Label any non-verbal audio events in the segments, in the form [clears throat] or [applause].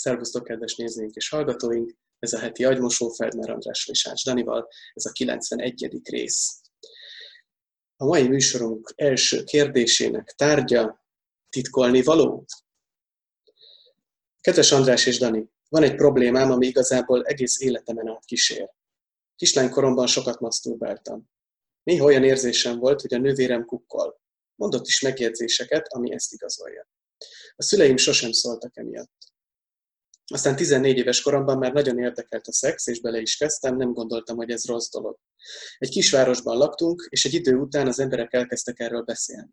Szervusztok, kedves nézőink és hallgatóink! Ez a heti agymosó Ferdner András és Ács Danival, ez a 91. rész. A mai műsorunk első kérdésének tárgya titkolni való? Kedves András és Dani, van egy problémám, ami igazából egész életemen át kísér. Kislánykoromban sokat maszturbáltam. Néha olyan érzésem volt, hogy a nővérem kukkol. Mondott is megjegyzéseket, ami ezt igazolja. A szüleim sosem szóltak emiatt. Aztán 14 éves koromban már nagyon érdekelt a szex, és bele is kezdtem, nem gondoltam, hogy ez rossz dolog. Egy kisvárosban laktunk, és egy idő után az emberek elkezdtek erről beszélni.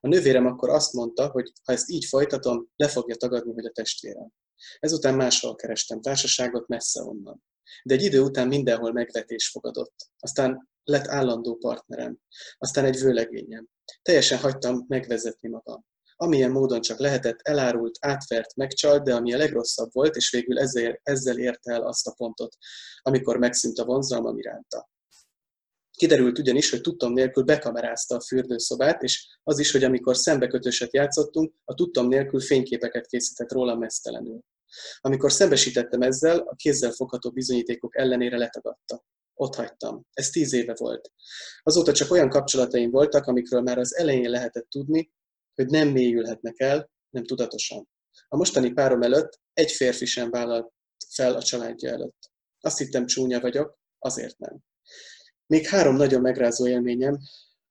A nővérem akkor azt mondta, hogy ha ezt így folytatom, le fogja tagadni, hogy a testvérem. Ezután máshol kerestem társaságot messze onnan. De egy idő után mindenhol megvetés fogadott. Aztán lett állandó partnerem. Aztán egy vőlegényem. Teljesen hagytam megvezetni magam amilyen módon csak lehetett, elárult, átvert, megcsalt, de ami a legrosszabb volt, és végül ezzel, ezzel érte el azt a pontot, amikor megszűnt a vonzalmam iránta. Kiderült ugyanis, hogy tudtam nélkül bekamerázta a fürdőszobát, és az is, hogy amikor szembekötöset játszottunk, a tudtam nélkül fényképeket készített róla mesztelenül. Amikor szembesítettem ezzel, a kézzel fogható bizonyítékok ellenére letagadta. Ott hagytam. Ez tíz éve volt. Azóta csak olyan kapcsolataim voltak, amikről már az elején lehetett tudni, hogy nem mélyülhetnek el, nem tudatosan. A mostani párom előtt egy férfi sem vállalt fel a családja előtt. Azt hittem csúnya vagyok, azért nem. Még három nagyon megrázó élményem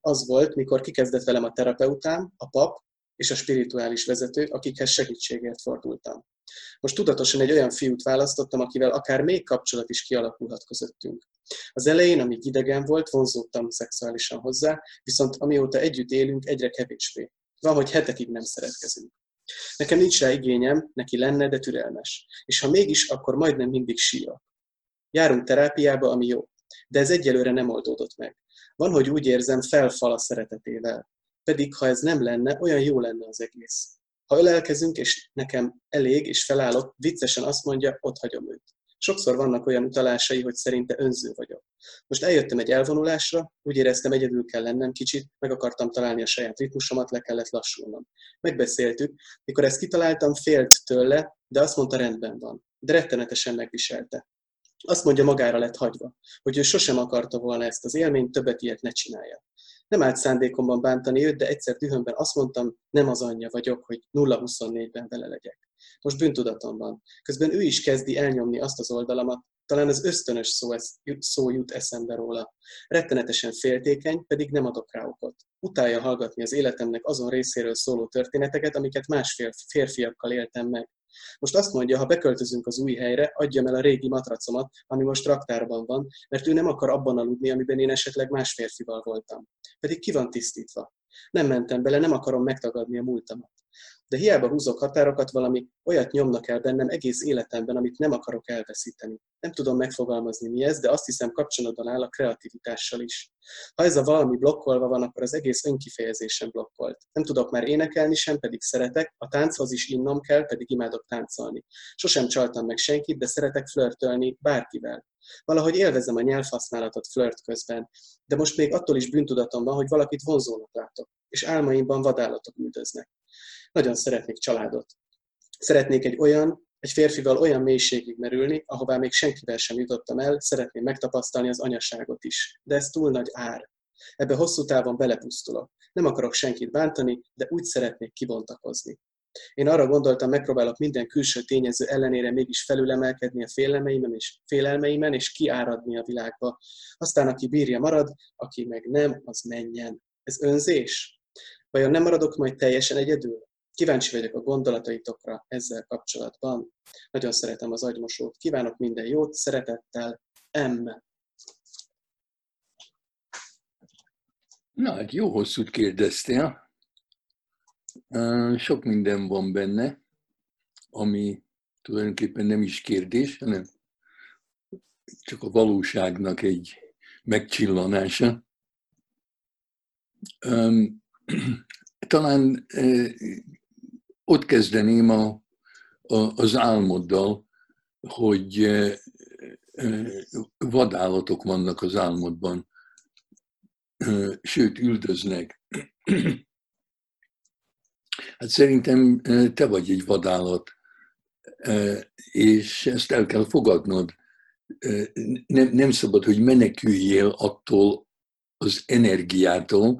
az volt, mikor kikezdett velem a terapeutám, a pap és a spirituális vezető, akikhez segítségért fordultam. Most tudatosan egy olyan fiút választottam, akivel akár még kapcsolat is kialakulhat közöttünk. Az elején, amíg idegen volt, vonzódtam szexuálisan hozzá, viszont amióta együtt élünk, egyre kevésbé. Van, hogy hetekig nem szeretkezünk. Nekem nincs rá igényem, neki lenne, de türelmes. És ha mégis, akkor majdnem mindig sírok. Járunk terápiába, ami jó. De ez egyelőre nem oldódott meg. Van, hogy úgy érzem, felfal a szeretetével. Pedig, ha ez nem lenne, olyan jó lenne az egész. Ha ölelkezünk, és nekem elég, és felállok, viccesen azt mondja, ott hagyom őt. Sokszor vannak olyan utalásai, hogy szerinte önző vagyok. Most eljöttem egy elvonulásra, úgy éreztem, egyedül kell lennem kicsit, meg akartam találni a saját ritmusomat, le kellett lassulnom. Megbeszéltük, mikor ezt kitaláltam, félt tőle, de azt mondta, rendben van. De rettenetesen megviselte. Azt mondja, magára lett hagyva, hogy ő sosem akarta volna ezt az élményt, többet ilyet ne csinálja. Nem állt szándékomban bántani őt, de egyszer dühömben azt mondtam, nem az anyja vagyok, hogy 0-24-ben vele legyek. Most bűntudatom van. Közben ő is kezdi elnyomni azt az oldalamat, talán az ösztönös szó, szó jut eszembe róla. Rettenetesen féltékeny, pedig nem adok rá okot. Utálja hallgatni az életemnek azon részéről szóló történeteket, amiket más férfiakkal éltem meg. Most azt mondja, ha beköltözünk az új helyre, adjam el a régi matracomat, ami most raktárban van, mert ő nem akar abban aludni, amiben én esetleg más férfival voltam. Pedig ki van tisztítva. Nem mentem bele, nem akarom megtagadni a múltamat de hiába húzok határokat, valami olyat nyomnak el bennem egész életemben, amit nem akarok elveszíteni. Nem tudom megfogalmazni mi ez, de azt hiszem kapcsolatban áll a kreativitással is. Ha ez a valami blokkolva van, akkor az egész önkifejezésem blokkolt. Nem tudok már énekelni sem, pedig szeretek, a tánchoz is innom kell, pedig imádok táncolni. Sosem csaltam meg senkit, de szeretek flörtölni bárkivel. Valahogy élvezem a nyelvhasználatot flirt közben, de most még attól is bűntudatom van, hogy valakit vonzónak látok, és álmaimban vadállatok üldöznek. Nagyon szeretnék családot. Szeretnék egy olyan, egy férfival olyan mélységig merülni, ahová még senkivel sem jutottam el, szeretném megtapasztalni az anyaságot is. De ez túl nagy ár. Ebbe hosszú távon belepusztulok. Nem akarok senkit bántani, de úgy szeretnék kibontakozni. Én arra gondoltam, megpróbálok minden külső tényező ellenére mégis felülemelkedni a félelmeimen és, félelmeimen, és kiáradni a világba. Aztán aki bírja marad, aki meg nem, az menjen. Ez önzés? Vajon nem maradok majd teljesen egyedül? Kíváncsi vagyok a gondolataitokra ezzel kapcsolatban. Nagyon szeretem az agymosót. Kívánok minden jót, szeretettel, M. Na, hát jó hosszút kérdeztél. Sok minden van benne, ami tulajdonképpen nem is kérdés, hanem csak a valóságnak egy megcsillanása. Talán ott kezdeném a, a, az álmoddal, hogy vadállatok vannak az álmodban, sőt, üldöznek. Hát szerintem te vagy egy vadállat és ezt el kell fogadnod. Nem, nem szabad, hogy meneküljél attól az energiától,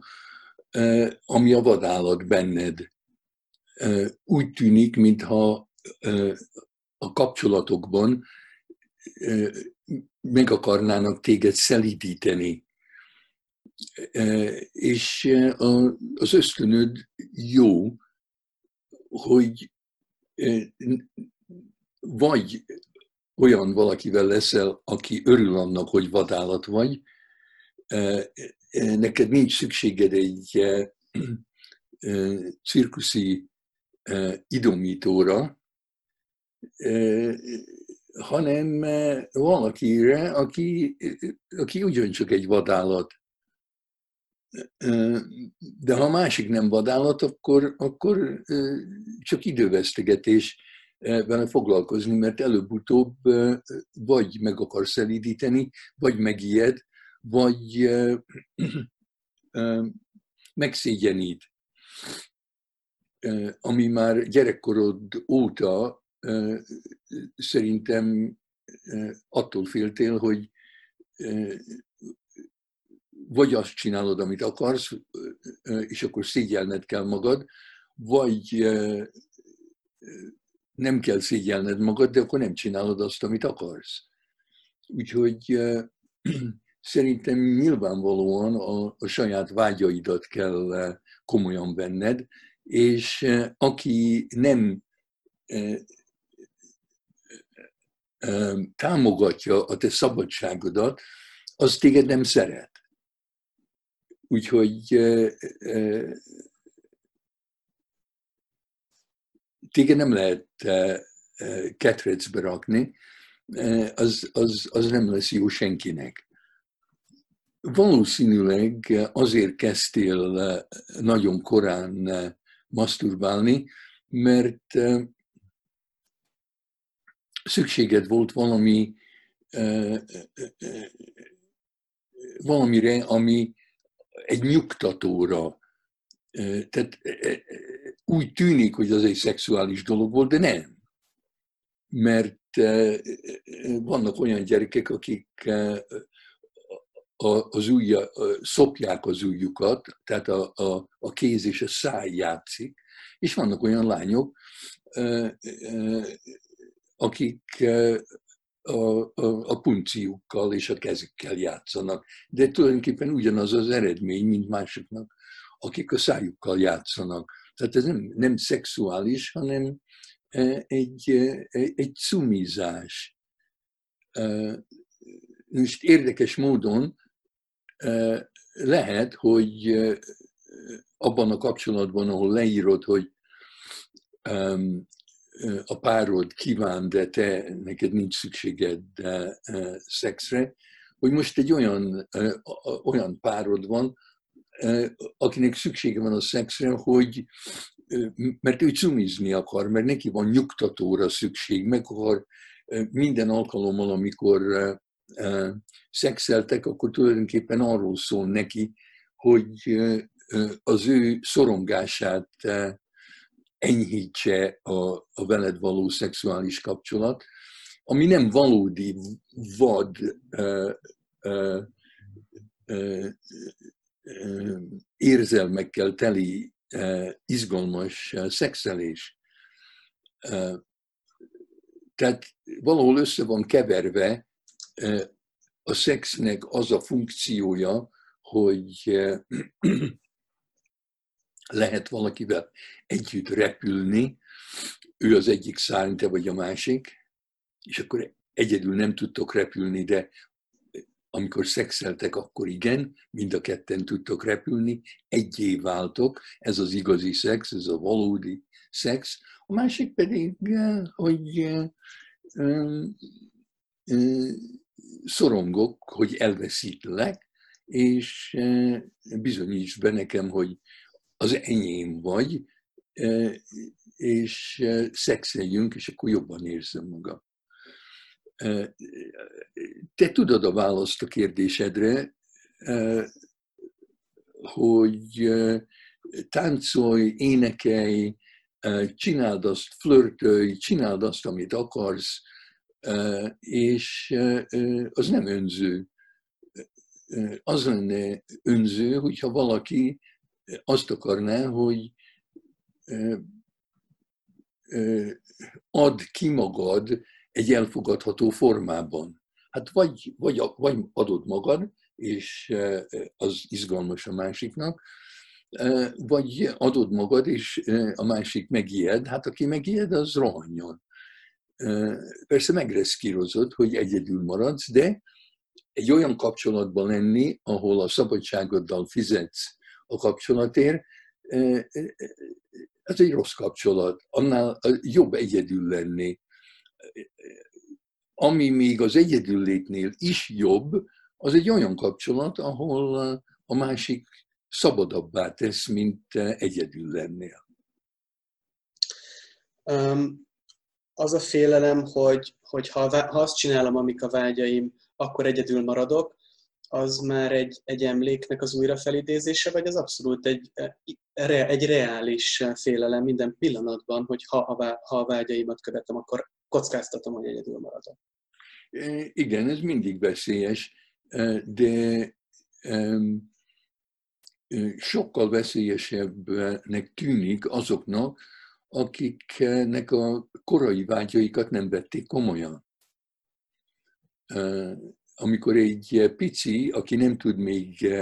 ami a vadállat benned. Úgy tűnik, mintha a kapcsolatokban meg akarnának téged szelídíteni. És az ösztönöd jó, hogy vagy olyan valakivel leszel, aki örül annak, hogy vadállat vagy, neked nincs szükséged egy cirkuszi idomítóra, hanem valakire, aki, aki ugyancsak egy vadállat. De ha a másik nem vadállat, akkor, akkor csak idővesztegetés vele foglalkozni, mert előbb-utóbb vagy meg akar szelídíteni, vagy megijed, vagy megszégyenít. Ami már gyerekkorod óta szerintem attól féltél, hogy vagy azt csinálod, amit akarsz, és akkor szégyelned kell magad, vagy nem kell szégyelned magad, de akkor nem csinálod azt, amit akarsz. Úgyhogy szerintem nyilvánvalóan a, a saját vágyaidat kell komolyan venned, és aki nem támogatja a te szabadságodat, az téged nem szeret. Úgyhogy téged nem lehet ketrecbe rakni, az, az, az nem lesz jó senkinek. Valószínűleg azért kezdtél nagyon korán masturbálni, mert szükséged volt valami valamire, ami egy nyugtatóra. Tehát úgy tűnik, hogy az egy szexuális dolog volt, de nem. Mert vannak olyan gyerekek, akik az ujja, szopják az ujjukat, tehát a, a, a kéz és a száj játszik, és vannak olyan lányok, akik a, a, a punciukkal és a kezükkel játszanak. De tulajdonképpen ugyanaz az eredmény, mint másoknak, akik a szájukkal játszanak. Tehát ez nem, nem szexuális, hanem egy, egy cumizás. Most érdekes módon lehet, hogy abban a kapcsolatban, ahol leírod, hogy a párod kíván, de te neked nincs szükséged szexre, hogy most egy olyan, olyan párod van, akinek szüksége van a szexre, hogy mert ő cumizni akar, mert neki van nyugtatóra szükség, meg akar minden alkalommal, amikor szexeltek, akkor tulajdonképpen arról szól neki, hogy az ő szorongását enyhítse a, a veled való szexuális kapcsolat, ami nem valódi vad érzelmekkel teli izgalmas szexelés. Tehát valahol össze van keverve a szexnek az a funkciója, hogy [clears throat] lehet valakivel együtt repülni, ő az egyik szárny, te vagy a másik, és akkor egyedül nem tudtok repülni, de amikor szexeltek, akkor igen, mind a ketten tudtok repülni, egyé váltok, ez az igazi szex, ez a valódi szex. A másik pedig, hogy szorongok, hogy elveszítlek, és bizonyíts be nekem, hogy az enyém vagy, és szexeljünk, és akkor jobban érzem magam. Te tudod a választ a kérdésedre, hogy táncolj, énekelj, csináld azt, flörtölj, csináld azt, amit akarsz, és az nem önző. Az lenne önző, hogyha valaki azt akarná, hogy ad ki magad egy elfogadható formában. Hát vagy, vagy, vagy adod magad, és az izgalmas a másiknak, vagy adod magad, és a másik megijed, hát aki megijed, az rohanjon. Persze megreszkírozod, hogy egyedül maradsz, de egy olyan kapcsolatban lenni, ahol a szabadságoddal fizetsz a kapcsolatért, ez egy rossz kapcsolat. Annál jobb egyedül lenni. Ami még az egyedüllétnél is jobb, az egy olyan kapcsolat, ahol a másik szabadabbá tesz, mint egyedül lennél. Az a félelem, hogy, hogy ha, ha azt csinálom, amik a vágyaim, akkor egyedül maradok, az már egy, egy emléknek az újrafelidézése, vagy az abszolút egy, egy reális félelem minden pillanatban, hogy ha a, ha a vágyaimat követem, akkor kockáztatom, hogy egyedül maradok. Igen, ez mindig veszélyes, de sokkal veszélyesebbnek tűnik azoknak, akiknek a korai vágyaikat nem vették komolyan. Amikor egy pici, aki nem tud még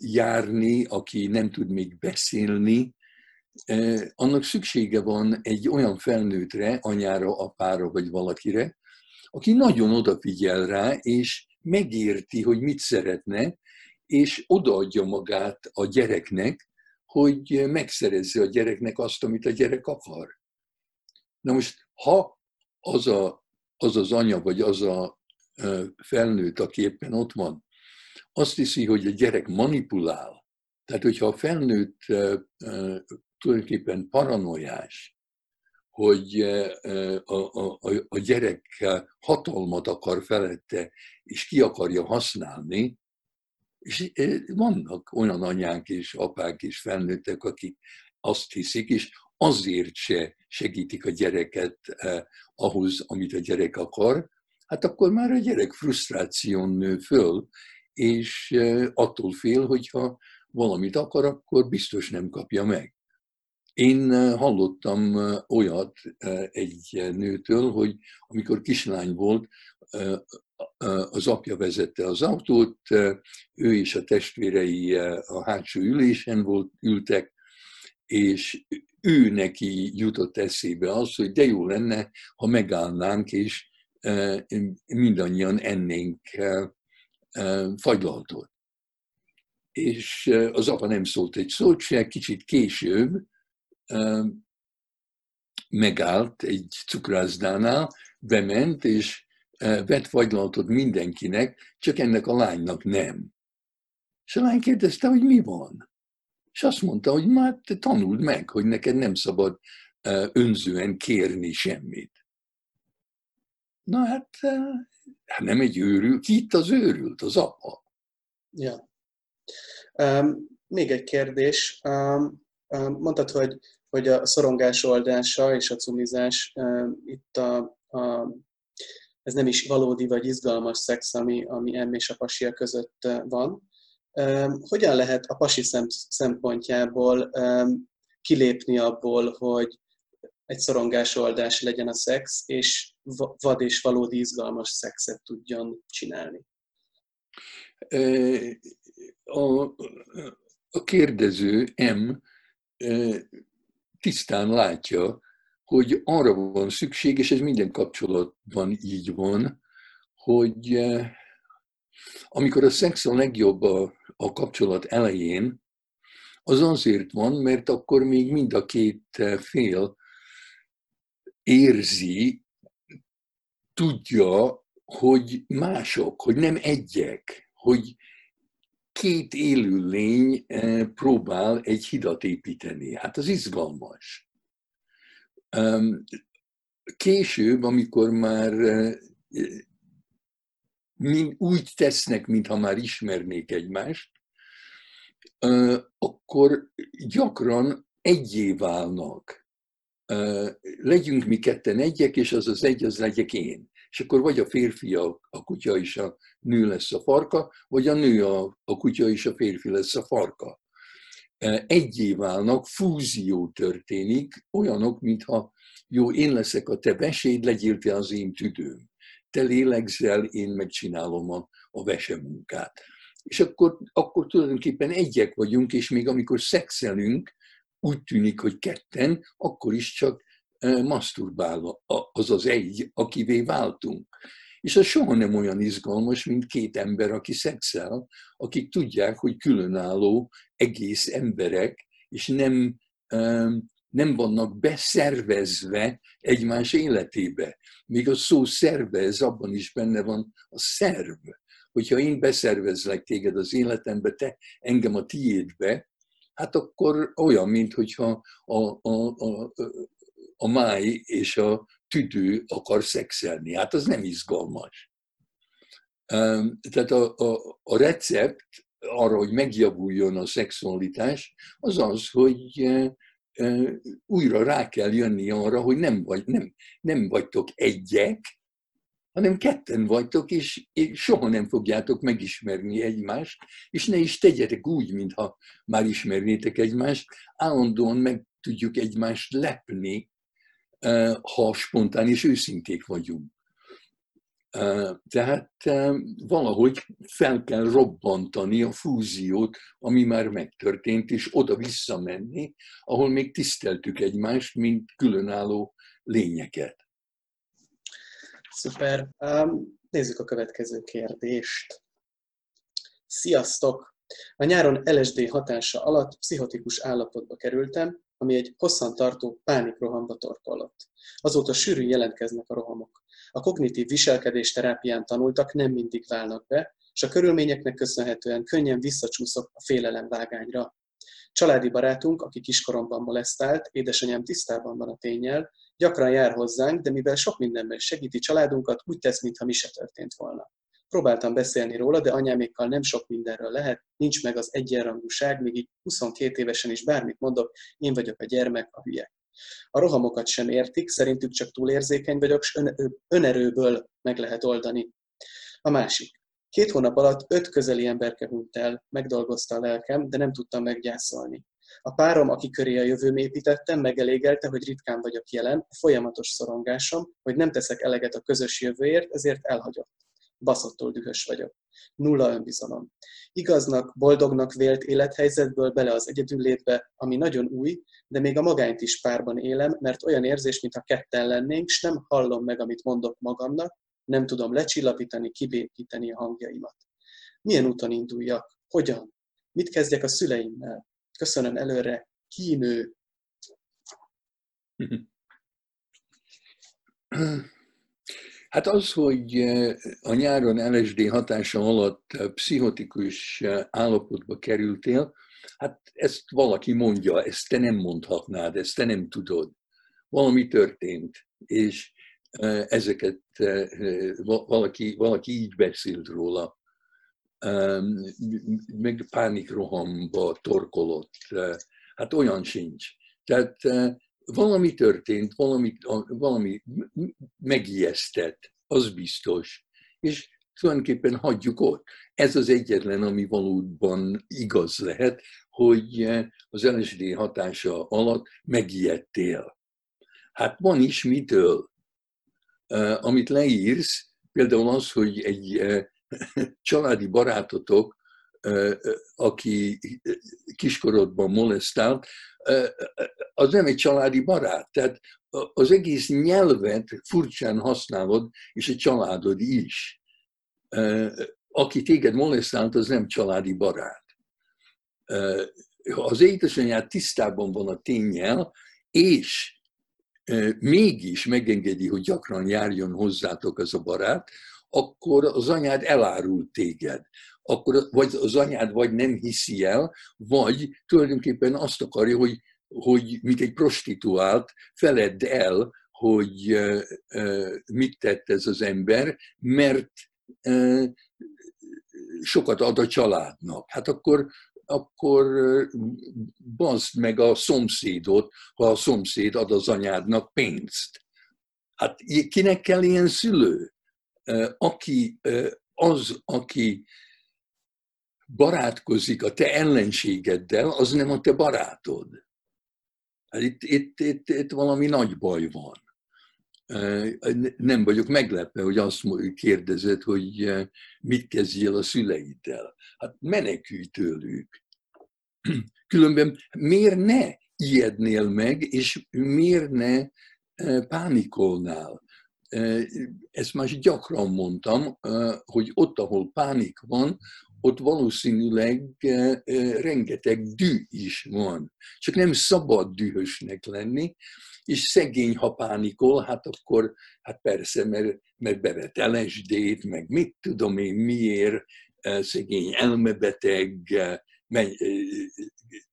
járni, aki nem tud még beszélni, annak szüksége van egy olyan felnőttre, anyára, apára vagy valakire, aki nagyon odafigyel rá, és megérti, hogy mit szeretne, és odaadja magát a gyereknek, hogy megszerezze a gyereknek azt, amit a gyerek akar. Na most, ha az a, az, az anya, vagy az a felnőtt, aki éppen ott van, azt hiszi, hogy a gyerek manipulál, tehát hogyha a felnőtt tulajdonképpen paranoiás, hogy a, a, a gyerek hatalmat akar felette, és ki akarja használni, és vannak olyan anyák és apák és felnőttek, akik azt hiszik, és azért se segítik a gyereket eh, ahhoz, amit a gyerek akar, hát akkor már a gyerek frusztráción nő föl, és eh, attól fél, hogyha valamit akar, akkor biztos nem kapja meg. Én hallottam olyat egy nőtől, hogy amikor kislány volt, az apja vezette az autót, ő és a testvérei a hátsó ülésen volt, ültek, és ő neki jutott eszébe az, hogy de jó lenne, ha megállnánk, és mindannyian ennénk fagylaltot. És az apa nem szólt egy szót se, kicsit később megállt egy cukrászdánál, bement, és vett fagylaltot mindenkinek, csak ennek a lánynak nem. És a lány kérdezte, hogy mi van. És azt mondta, hogy már te tanuld meg, hogy neked nem szabad önzően kérni semmit. Na hát, hát nem egy őrült, itt az őrült, az apa. Ja. Um, még egy kérdés. Um, um, mondtad, hogy, hogy a szorongás oldása és a cumizás um, itt a, a ez nem is valódi vagy izgalmas szex, ami, ami em és a pasia között van. Hogyan lehet a pasi szempontjából kilépni abból, hogy egy szorongásoldás legyen a szex, és vad és valódi izgalmas szexet tudjon csinálni? A, a kérdező M tisztán látja, hogy arra van szükség, és ez minden kapcsolatban így van, hogy eh, amikor a szex a legjobb a, a kapcsolat elején, az azért van, mert akkor még mind a két eh, fél érzi, tudja, hogy mások, hogy nem egyek, hogy két élőlény eh, próbál egy hidat építeni. Hát az izgalmas. Később, amikor már úgy tesznek, mintha már ismernék egymást, akkor gyakran egyé válnak. Legyünk mi ketten egyek, és az az egy, az legyek én. És akkor vagy a férfi a, a kutya és a nő lesz a farka, vagy a nő a, a kutya és a férfi lesz a farka. Egyé válnak, fúzió történik, olyanok, mintha jó, én leszek a te veséd, legyél te az én tüdőm. Te lélegzel, én megcsinálom a, a vesemunkát. És akkor, akkor tulajdonképpen egyek vagyunk, és még amikor szexelünk, úgy tűnik, hogy ketten, akkor is csak maszturbálva az az egy, akivé váltunk. És az soha nem olyan izgalmas, mint két ember, aki szexel, akik tudják, hogy különálló egész emberek, és nem, nem vannak beszervezve egymás életébe. Még a szó szervez, abban is benne van a szerv. Hogyha én beszervezlek téged az életembe, te engem a tiédbe, hát akkor olyan, mint hogyha a, a, a, a máj és a tüdő akar szexelni. Hát az nem izgalmas. Tehát a, a, a recept arra, hogy megjavuljon a szexualitás, az az, hogy újra rá kell jönni arra, hogy nem, vagy, nem, nem vagytok egyek, hanem ketten vagytok, és, soha nem fogjátok megismerni egymást, és ne is tegyetek úgy, mintha már ismernétek egymást, állandóan meg tudjuk egymást lepni, ha spontán és őszinték vagyunk. Tehát valahogy fel kell robbantani a fúziót, ami már megtörtént, és oda visszamenni, ahol még tiszteltük egymást, mint különálló lényeket. Szuper. Nézzük a következő kérdést. Sziasztok! A nyáron LSD hatása alatt pszichotikus állapotba kerültem, ami egy hosszan tartó pánikrohamba torkollott. Azóta sűrűn jelentkeznek a rohamok. A kognitív viselkedés terápián tanultak nem mindig válnak be, és a körülményeknek köszönhetően könnyen visszacsúszok a félelem vágányra. Családi barátunk, aki kiskoromban molesztált, édesanyám tisztában van a tényel, gyakran jár hozzánk, de mivel sok mindenben segíti családunkat, úgy tesz, mintha mi se történt volna. Próbáltam beszélni róla, de anyámékkal nem sok mindenről lehet, nincs meg az egyenrangúság, még így 22 évesen is bármit mondok, én vagyok a gyermek, a hülye. A rohamokat sem értik, szerintük csak túlérzékeny vagyok, és önerőből meg lehet oldani. A másik. Két hónap alatt öt közeli emberke hunyt el, megdolgozta a lelkem, de nem tudtam meggyászolni. A párom, aki köré a jövőm építettem, megelégelte, hogy ritkán vagyok jelen, folyamatos szorongásom, hogy nem teszek eleget a közös jövőért, ezért elhagyott. Baszottul dühös vagyok. Nulla önbizalom. Igaznak, boldognak vélt élethelyzetből bele az egyedüllétbe, ami nagyon új, de még a magányt is párban élem, mert olyan érzés, mintha ketten lennénk, s nem hallom meg, amit mondok magamnak, nem tudom lecsillapítani, kibékíteni a hangjaimat. Milyen úton induljak? Hogyan? Mit kezdjek a szüleimmel? Köszönöm előre, kínő. [clears throat] Hát az, hogy a nyáron LSD hatása alatt pszichotikus állapotba kerültél, hát ezt valaki mondja, ezt te nem mondhatnád, ezt te nem tudod. Valami történt, és ezeket valaki, valaki így beszélt róla, meg pánikrohamba torkolott. Hát olyan sincs. Tehát valami történt, valami, valami megijesztett, az biztos. És tulajdonképpen hagyjuk ott. Ez az egyetlen, ami valóban igaz lehet, hogy az LSD hatása alatt megijedtél. Hát van is mitől. Amit leírsz, például az, hogy egy [laughs] családi barátotok, aki kiskorodban molesztált, az nem egy családi barát. Tehát az egész nyelvet furcsán használod, és a családod is. Aki téged molesztált, az nem családi barát. Ha az édesanyád tisztában van a tényel, és mégis megengedi, hogy gyakran járjon hozzátok az a barát, akkor az anyád elárult téged. Akkor vagy az anyád vagy nem hiszi el, vagy tulajdonképpen azt akarja, hogy, hogy mint egy prostituált, feledd el, hogy mit tett ez az ember, mert sokat ad a családnak. Hát akkor akkor bazd meg a szomszédot, ha a szomszéd ad az anyádnak pénzt. Hát kinek kell ilyen szülő? Aki az, aki barátkozik a te ellenségeddel, az nem a te barátod. Hát itt, itt, itt, itt valami nagy baj van. Nem vagyok meglepve, hogy azt kérdezed, hogy mit kezdjél a szüleiddel. Hát menekülj tőlük. [clears throat] Különben miért ne ijednél meg, és miért ne pánikolnál? Ezt már gyakran mondtam, hogy ott, ahol pánik van, ott valószínűleg rengeteg dű is van. Csak nem szabad dühösnek lenni, és szegény, ha pánikol, hát akkor, hát persze, mert, mert bevet LSD-t, meg mit tudom én miért, szegény elmebeteg,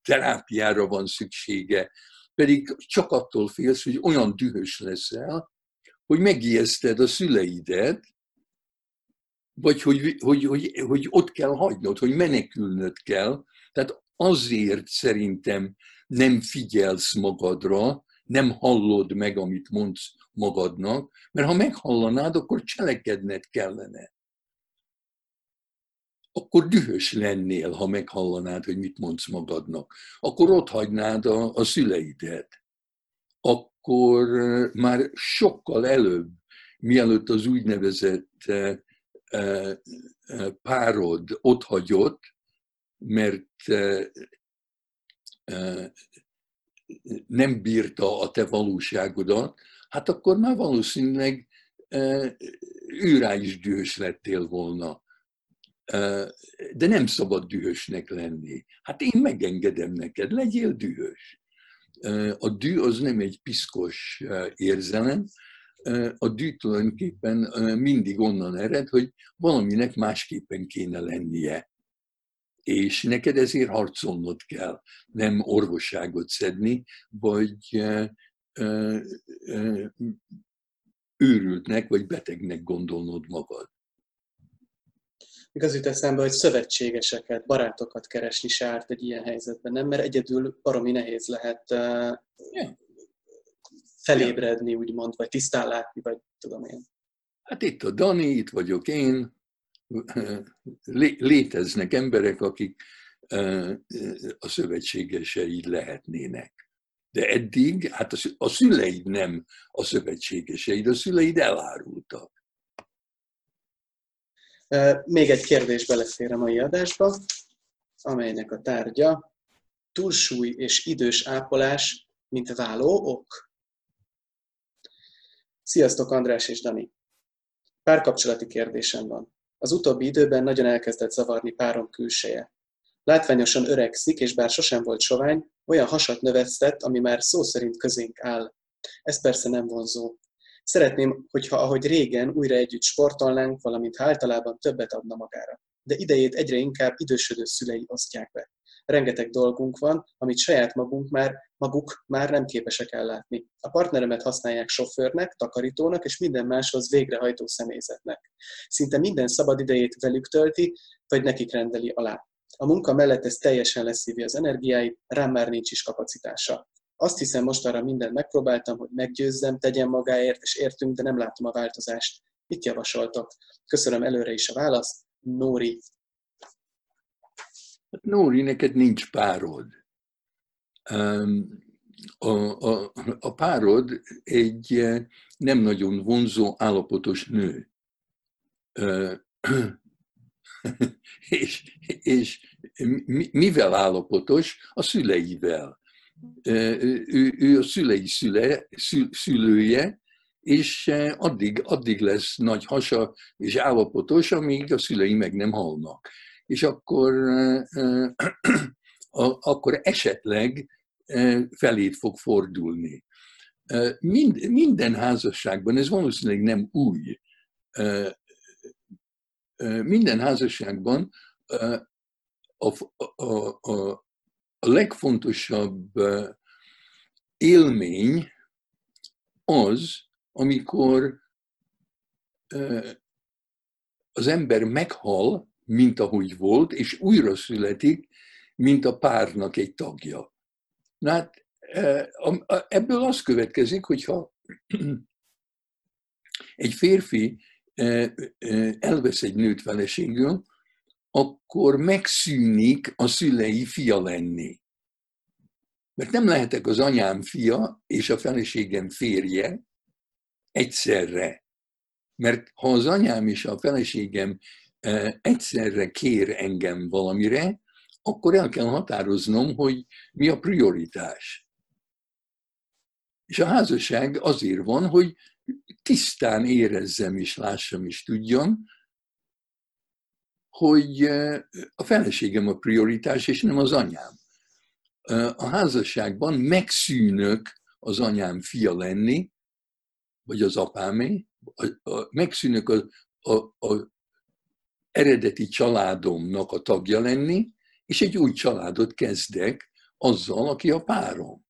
terápiára van szüksége, pedig csak attól félsz, hogy olyan dühös leszel, hogy megijeszted a szüleidet, vagy hogy, hogy, hogy, hogy ott kell hagynod, hogy menekülnöd kell. Tehát azért szerintem nem figyelsz magadra, nem hallod meg, amit mondsz magadnak, mert ha meghallanád, akkor cselekedned kellene. Akkor dühös lennél, ha meghallanád, hogy mit mondsz magadnak. Akkor ott hagynád a, a szüleidet. Akkor már sokkal előbb, mielőtt az úgynevezett párod ott hagyott, mert nem bírta a te valóságodat, hát akkor már valószínűleg őrá is dühös lettél volna. De nem szabad dühösnek lenni. Hát én megengedem neked, legyél dühös. A dű az nem egy piszkos érzelem, a dű tulajdonképpen mindig onnan ered, hogy valaminek másképpen kéne lennie. És neked ezért harcolnod kell, nem orvosságot szedni, vagy őrültnek vagy betegnek gondolnod magad. Igaz jut eszembe, hogy szövetségeseket, barátokat keresni se árt egy ilyen helyzetben, nem? Mert egyedül baromi nehéz lehet yeah felébredni, úgymond, vagy tisztán látni, vagy tudom én. Hát itt a Dani, itt vagyok én, léteznek emberek, akik a szövetségeseid lehetnének. De eddig, hát a szüleid nem a szövetségeseid, a szüleid elárultak. Még egy kérdés belefér a mai adásba, amelynek a tárgya túlsúly és idős ápolás, mint váló ok. Sziasztok, András és Dani! Párkapcsolati kérdésem van. Az utóbbi időben nagyon elkezdett zavarni párom külseje. Látványosan öregszik, és bár sosem volt sovány, olyan hasat növesztett, ami már szó szerint közénk áll. Ez persze nem vonzó. Szeretném, hogyha ahogy régen újra együtt sportolnánk, valamint ha általában többet adna magára. De idejét egyre inkább idősödő szülei osztják be rengeteg dolgunk van, amit saját magunk már, maguk már nem képesek ellátni. A partneremet használják sofőrnek, takarítónak és minden máshoz végrehajtó személyzetnek. Szinte minden szabad idejét velük tölti, vagy nekik rendeli alá. A munka mellett ez teljesen leszívi az energiáit, rám már nincs is kapacitása. Azt hiszem, most arra mindent megpróbáltam, hogy meggyőzzem, tegyen magáért, és értünk, de nem látom a változást. Mit javasoltok? Köszönöm előre is a választ. Nóri Hát Nóri, neked nincs párod. A, a, a párod egy eh, nem nagyon vonzó állapotos nő. [clears throat] és, és mivel állapotos? A szüleivel. Ő, ő a szülei szüle, szülője, és eh, addig, addig lesz nagy hasa és állapotos, amíg a szülei meg nem halnak és akkor, akkor esetleg felét fog fordulni. Mind, minden házasságban, ez valószínűleg nem új, minden házasságban a, a, a, a legfontosabb élmény az, amikor az ember meghal, mint ahogy volt, és újra születik, mint a párnak egy tagja. Na hát ebből az következik, hogyha [clears throat] egy férfi elvesz egy nőt feleségül, akkor megszűnik a szülei fia lenni. Mert nem lehetek az anyám fia és a feleségem férje egyszerre. Mert ha az anyám és a feleségem egyszerre kér engem valamire, akkor el kell határoznom, hogy mi a prioritás. És a házasság azért van, hogy tisztán érezzem és lássam és tudjam, hogy a feleségem a prioritás, és nem az anyám. A házasságban megszűnök az anyám fia lenni, vagy az apámé, megszűnök a, a, a eredeti családomnak a tagja lenni, és egy új családot kezdek azzal, aki a párom.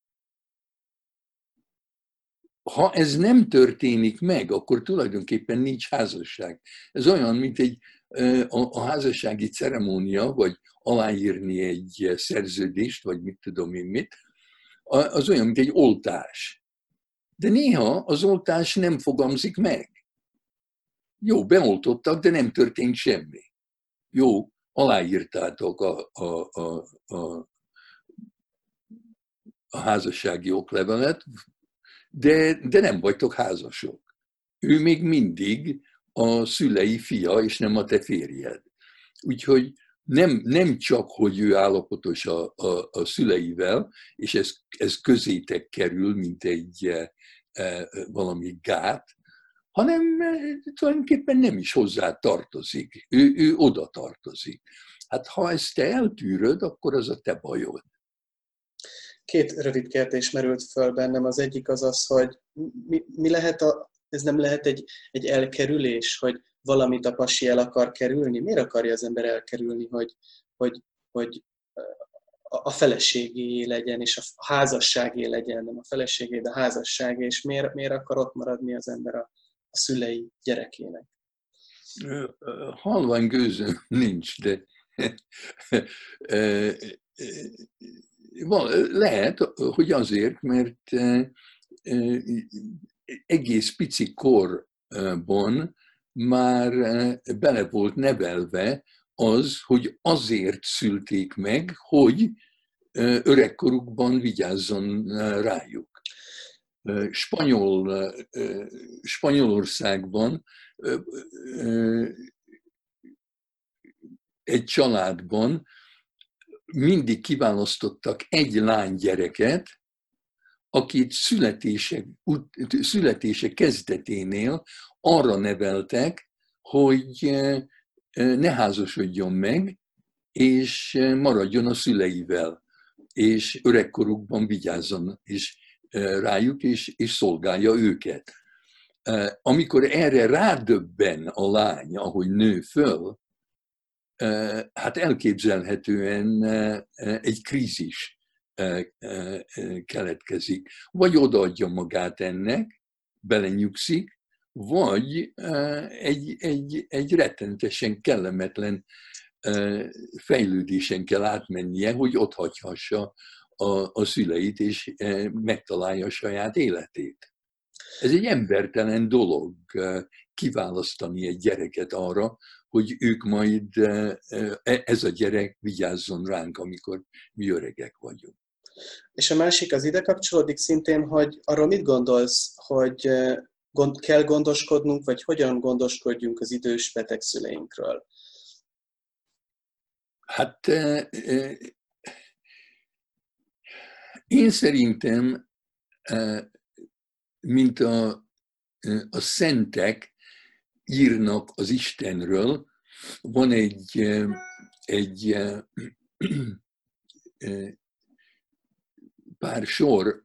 Ha ez nem történik meg, akkor tulajdonképpen nincs házasság. Ez olyan, mint egy a házassági ceremónia, vagy aláírni egy szerződést, vagy mit tudom én mit, az olyan, mint egy oltás. De néha az oltás nem fogamzik meg. Jó, beoltottak, de nem történt semmi. Jó, aláírtátok a, a, a, a, a házassági oklevelet, de, de nem vagytok házasok. Ő még mindig a szülei fia, és nem a te férjed. Úgyhogy nem, nem csak, hogy ő állapotos a, a, a szüleivel, és ez, ez közétek kerül, mint egy e, e, valami gát, hanem e, tulajdonképpen nem is hozzá tartozik. Ő, ő oda tartozik. Hát ha ezt te eltűröd, akkor az a te bajod. Két rövid kérdés merült föl bennem. Az egyik az az, hogy mi, mi lehet a, ez nem lehet egy, egy elkerülés, hogy valamit a pasi el akar kerülni? Miért akarja az ember elkerülni, hogy, hogy, hogy a feleségé legyen, és a házasságé legyen, nem a feleségé, de a házasságé, és miért, miért akar ott maradni az ember a, a szülei gyerekének? Halvány gőzöm [laughs] nincs, de [laughs] lehet, hogy azért, mert egész pici korban már bele volt nevelve az, hogy azért szülték meg, hogy öregkorukban vigyázzon rájuk. Spanyol, Spanyolországban egy családban mindig kiválasztottak egy lánygyereket, akit születése, születése kezdeténél arra neveltek, hogy ne házasodjon meg, és maradjon a szüleivel, és öregkorukban vigyázzon is rájuk, és, és szolgálja őket. Amikor erre rádöbben a lány, ahogy nő föl, hát elképzelhetően egy krízis keletkezik. Vagy odaadja magát ennek, belenyugszik, vagy egy, egy, egy rettentesen kellemetlen fejlődésen kell átmennie, hogy ott hagyhassa a, a szüleit, és megtalálja a saját életét. Ez egy embertelen dolog kiválasztani egy gyereket arra, hogy ők majd, e, ez a gyerek vigyázzon ránk, amikor mi öregek vagyunk. És a másik az ide kapcsolódik szintén, hogy arról mit gondolsz, hogy gond, kell gondoskodnunk, vagy hogyan gondoskodjunk az idős beteg szüleinkről? Hát én szerintem, mint a, a szentek írnak az Istenről, van egy, egy pár sor,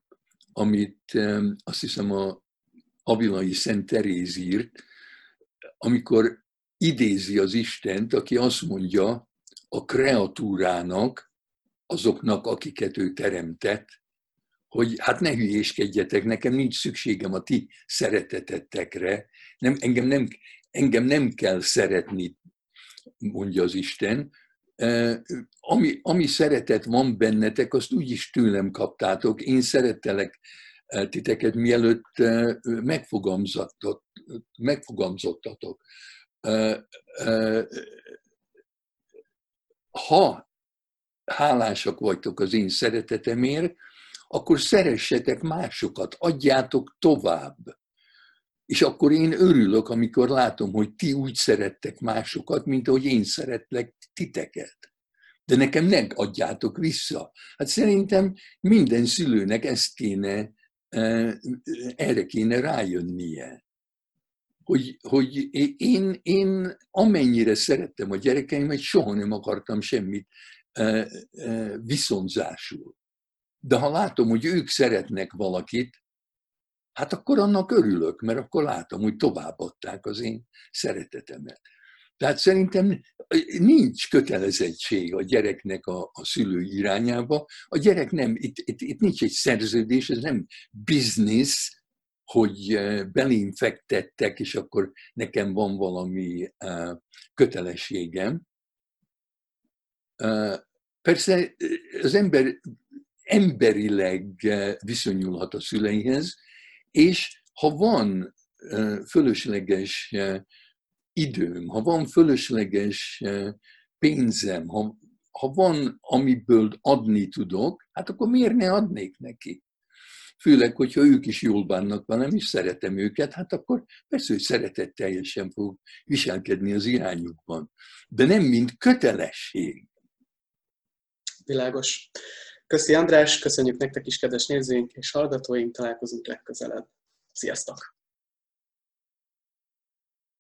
amit azt hiszem a Avilai Szent Teréz írt, amikor idézi az Istent, aki azt mondja a kreatúrának, azoknak, akiket ő teremtett, hogy hát ne hülyéskedjetek, nekem nincs szükségem a ti szeretetettekre, nem, engem, nem, engem nem kell szeretni, mondja az Isten, ami, ami szeretet van bennetek, azt úgyis tőlem kaptátok. Én szerettelek titeket, mielőtt megfogalmazottatok. Ha hálásak vagytok az én szeretetemért, akkor szeressetek másokat, adjátok tovább. És akkor én örülök, amikor látom, hogy ti úgy szerettek másokat, mint ahogy én szeretlek titeket. De nekem ne adjátok vissza. Hát szerintem minden szülőnek ezt kéne, e, erre kéne rájönnie. Hogy, hogy én, én amennyire szerettem a gyerekeimet, soha nem akartam semmit viszonzásul. De ha látom, hogy ők szeretnek valakit, hát akkor annak örülök, mert akkor látom, hogy továbbadták az én szeretetemet. Tehát szerintem nincs kötelezettség a gyereknek a, a szülő irányába. A gyerek nem, itt, itt, itt nincs egy szerződés, ez nem biznisz, hogy belém fektettek, és akkor nekem van valami kötelességem. Persze az ember emberileg viszonyulhat a szüleihez, és ha van fölösleges időm, ha van fölösleges pénzem, ha, ha van, amiből adni tudok, hát akkor miért ne adnék neki? Főleg, hogyha ők is jól bánnak velem, és szeretem őket, hát akkor persze, hogy szeretetteljesen fog viselkedni az irányukban. De nem mint kötelesség. Világos. Köszi András, köszönjük nektek is, kedves nézőink és hallgatóink, találkozunk legközelebb. Sziasztok!